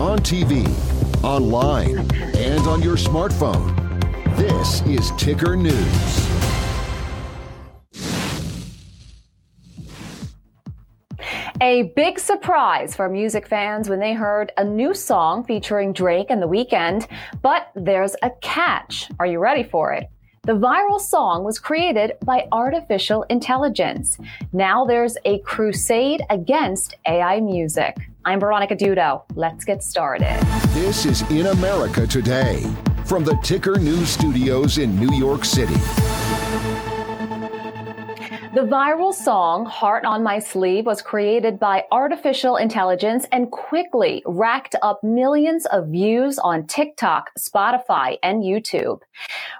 on TV, online, and on your smartphone. This is Ticker News. A big surprise for music fans when they heard a new song featuring Drake and The Weeknd, but there's a catch. Are you ready for it? The viral song was created by artificial intelligence. Now there's a crusade against AI music. I'm Veronica Dudo. Let's get started. This is In America Today from the Ticker News Studios in New York City. The viral song Heart on My Sleeve was created by artificial intelligence and quickly racked up millions of views on TikTok, Spotify, and YouTube.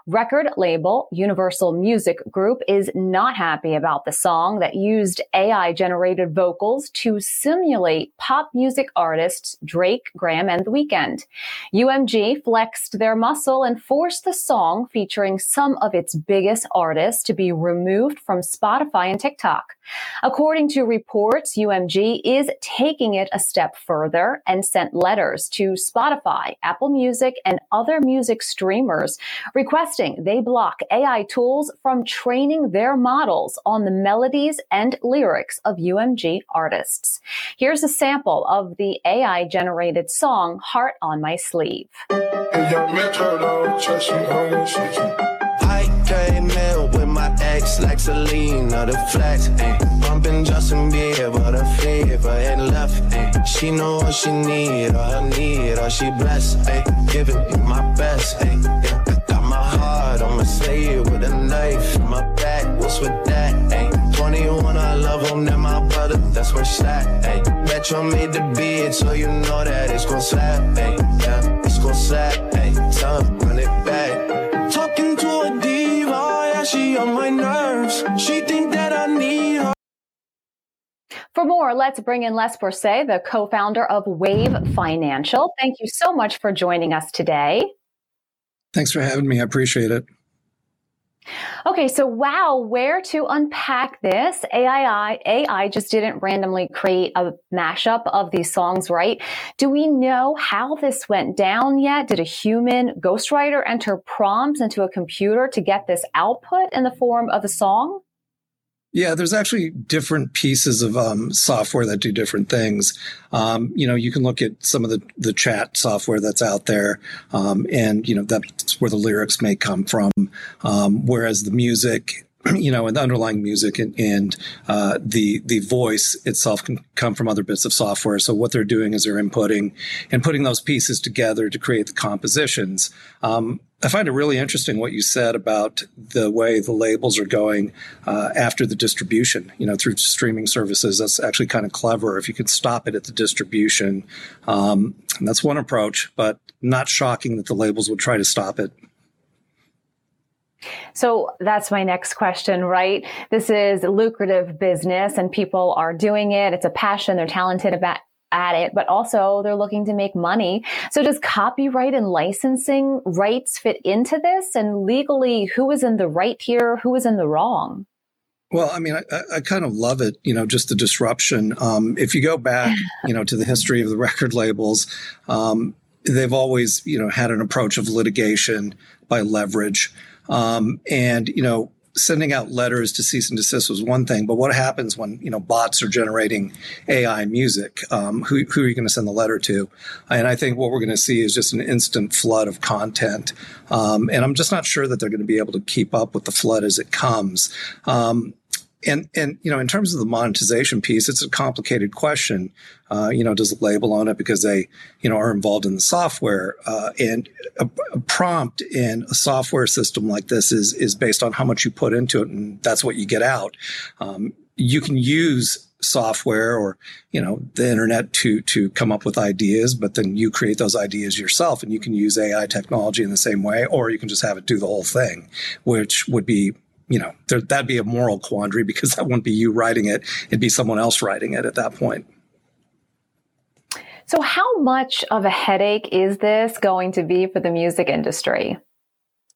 Record label Universal Music Group is not happy about the song that used AI generated vocals to simulate pop music artists Drake, Graham, and The Weeknd. UMG flexed their muscle and forced the song featuring some of its biggest artists to be removed from Spotify Spotify and TikTok. According to reports, UMG is taking it a step further and sent letters to Spotify, Apple Music, and other music streamers requesting they block AI tools from training their models on the melodies and lyrics of UMG artists. Here's a sample of the AI generated song Heart on My Sleeve. My ex like Selena, the flex, eh. ayy. Bumping Justin Bieber, the fever and left, ayy. She know what she need, all I need, all she blessed, eh. ayy. Giving me my best, ayy. Yeah, got my heart, I'm a slave with a knife in my back. What's with that, ayy? 21, I love him, that my brother, that's where it's at, ayy. Metro made the beat, so you know that it's gon' slap, ayy. Yeah, it's gon' slap, ayy. Time, run it back. For more, let's bring in Les Borsai, the co-founder of Wave Financial. Thank you so much for joining us today. Thanks for having me. I appreciate it. Okay, so wow, where to unpack this? AI, AI just didn't randomly create a mashup of these songs, right? Do we know how this went down yet? Did a human ghostwriter enter prompts into a computer to get this output in the form of a song? Yeah, there's actually different pieces of um, software that do different things. Um, you know, you can look at some of the, the chat software that's out there, um, and you know that's where the lyrics may come from. Um, whereas the music, you know, and the underlying music and, and uh, the the voice itself can come from other bits of software. So what they're doing is they're inputting and putting those pieces together to create the compositions. I find it really interesting what you said about the way the labels are going uh, after the distribution, you know, through streaming services. That's actually kind of clever if you could stop it at the distribution. Um, that's one approach, but not shocking that the labels would try to stop it. So that's my next question, right? This is a lucrative business and people are doing it. It's a passion. They're talented about at it, but also they're looking to make money. So does copyright and licensing rights fit into this? And legally, who is in the right here? Who is in the wrong? Well, I mean, I, I, kind of love it, you know, just the disruption. Um, if you go back, you know, to the history of the record labels, um, they've always, you know, had an approach of litigation by leverage. Um, and, you know, sending out letters to cease and desist was one thing, but what happens when you know bots are generating AI music? Um, who, who, are you going to send the letter to? And I think what we're going to see is just an instant flood of content, um, and I'm just not sure that they're going to be able to keep up with the flood as it comes. Um, and and you know, in terms of the monetization piece, it's a complicated question. Uh, you know, does the label own it because they you know are involved in the software? Uh, and a, a, prompt in a software system like this is is based on how much you put into it, and that's what you get out. Um, you can use software or you know the internet to to come up with ideas but then you create those ideas yourself and you can use ai technology in the same way or you can just have it do the whole thing which would be you know, there, that'd be a moral quandary because that wouldn't be you writing it. It'd be someone else writing it at that point. So, how much of a headache is this going to be for the music industry?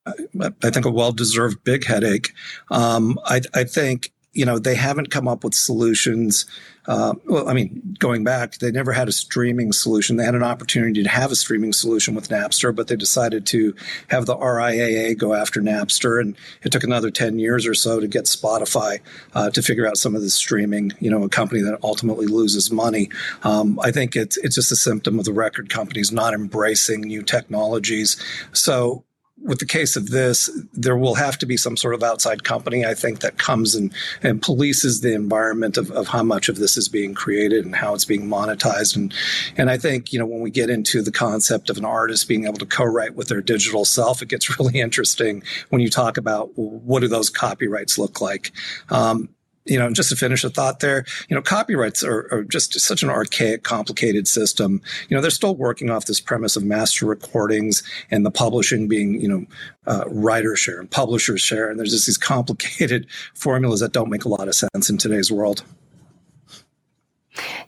I, I think a well deserved big headache. Um, I, I, think, you know, they haven't come up with solutions. Uh, well, I mean, going back, they never had a streaming solution. They had an opportunity to have a streaming solution with Napster, but they decided to have the RIAA go after Napster. And it took another 10 years or so to get Spotify uh, to figure out some of the streaming, you know, a company that ultimately loses money. Um, I think it's, it's just a symptom of the record companies not embracing new technologies. So with the case of this, there will have to be some sort of outside company, I think, that comes and, and polices the environment of, of how much of this is being created and how it's being monetized. And, and I think, you know, when we get into the concept of an artist being able to co-write with their digital self, it gets really interesting when you talk about what do those copyrights look like. Um, you know, just to finish a thought there, you know, copyrights are, are, just such an archaic, complicated system. You know, they're still working off this premise of master recordings and the publishing being, you know, uh, writer share and publisher share. And there's just these complicated formulas that don't make a lot of sense in today's world.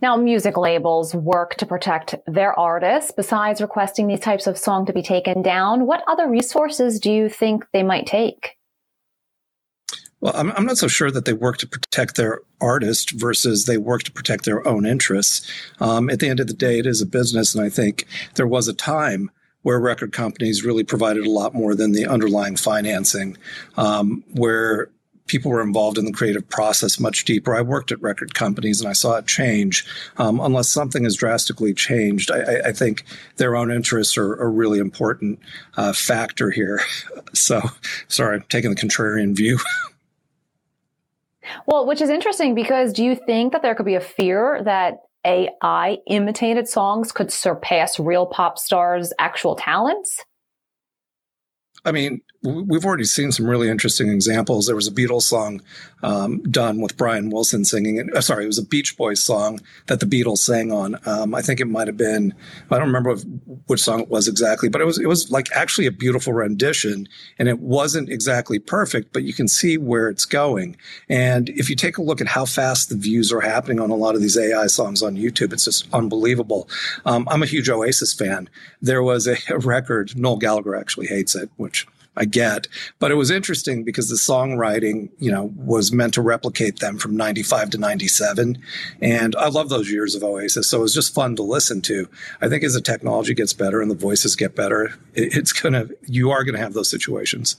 Now, music labels work to protect their artists. Besides requesting these types of song to be taken down, what other resources do you think they might take? Well, I'm, I'm not so sure that they work to protect their artist versus they work to protect their own interests. Um, at the end of the day, it is a business, and I think there was a time where record companies really provided a lot more than the underlying financing, um, where people were involved in the creative process much deeper. I worked at record companies and I saw it change. Um, unless something has drastically changed, I, I think their own interests are a really important uh, factor here. So, sorry, I'm taking the contrarian view. Well, which is interesting because do you think that there could be a fear that AI imitated songs could surpass real pop stars' actual talents? I mean, we've already seen some really interesting examples. There was a Beatles song um, done with Brian Wilson singing it. Uh, sorry, it was a Beach Boys song that the Beatles sang on. Um, I think it might have been I don't remember which song it was exactly, but it was it was like actually a beautiful rendition, and it wasn't exactly perfect, but you can see where it's going. And if you take a look at how fast the views are happening on a lot of these AI songs on YouTube, it's just unbelievable. Um, I'm a huge Oasis fan. There was a, a record. Noel Gallagher actually hates it, I get. But it was interesting because the songwriting, you know, was meant to replicate them from 95 to 97. And I love those years of Oasis. So it was just fun to listen to. I think as the technology gets better and the voices get better, it's going to, you are going to have those situations.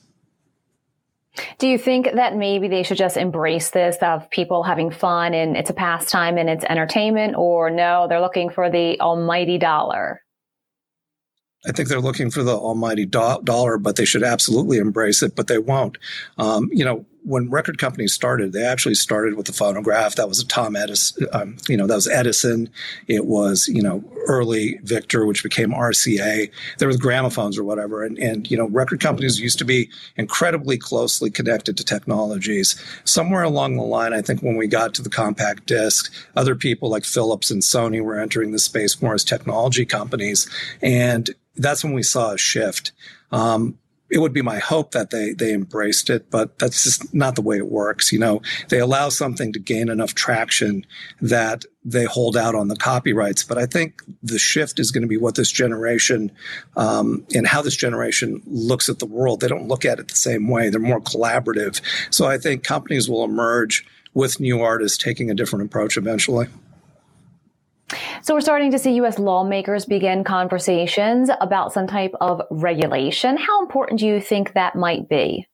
Do you think that maybe they should just embrace this of people having fun and it's a pastime and it's entertainment, or no, they're looking for the almighty dollar? I think they're looking for the almighty do- dollar, but they should absolutely embrace it, but they won't. Um, you know, when record companies started, they actually started with the phonograph. That was a Tom Edison, um, you know, that was Edison. It was, you know, early Victor, which became RCA. There was gramophones or whatever. And, and, you know, record companies used to be incredibly closely connected to technologies. Somewhere along the line, I think when we got to the compact disc, other people like Philips and Sony were entering the space more as technology companies. And that's when we saw a shift. Um, it would be my hope that they they embraced it, but that's just not the way it works. You know, they allow something to gain enough traction that they hold out on the copyrights. But I think the shift is going to be what this generation um, and how this generation looks at the world. They don't look at it the same way. They're more collaborative. So I think companies will emerge with new artists taking a different approach eventually. So we're starting to see U.S. lawmakers begin conversations about some type of regulation. How important do you think that might be?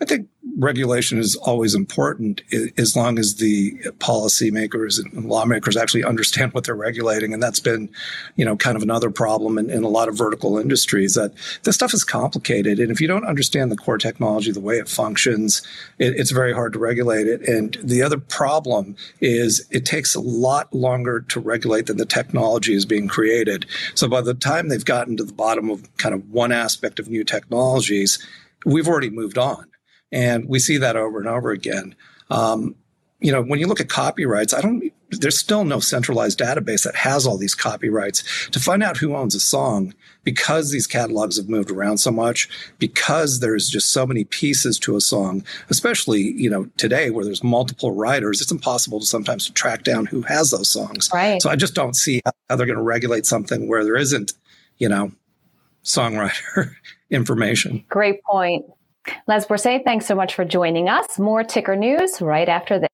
I think regulation is always important as long as the policymakers and lawmakers actually understand what they're regulating. And that's been, you know, kind of another problem in, in, a lot of vertical industries that this stuff is complicated. And if you don't understand the core technology, the way it functions, it, it's very hard to regulate it. And the other problem is it takes a lot longer to regulate than the technology is being created. So by the time they've gotten to the bottom of kind of one aspect of new technologies, we've already moved on. And we see that over and over again. Um, you know, when you look at copyrights, I don't, there's still no centralized database that has all these copyrights. To find out who owns a song, because these catalogs have moved around so much, because there's just so many pieces to a song, especially, you know, today where there's multiple writers, it's impossible to sometimes to track down who has those songs. Right. So I just don't see how they're going to regulate something where there isn't, you know, songwriter information. Great point. Les Borsai, thanks so much for joining us. More ticker news right after this.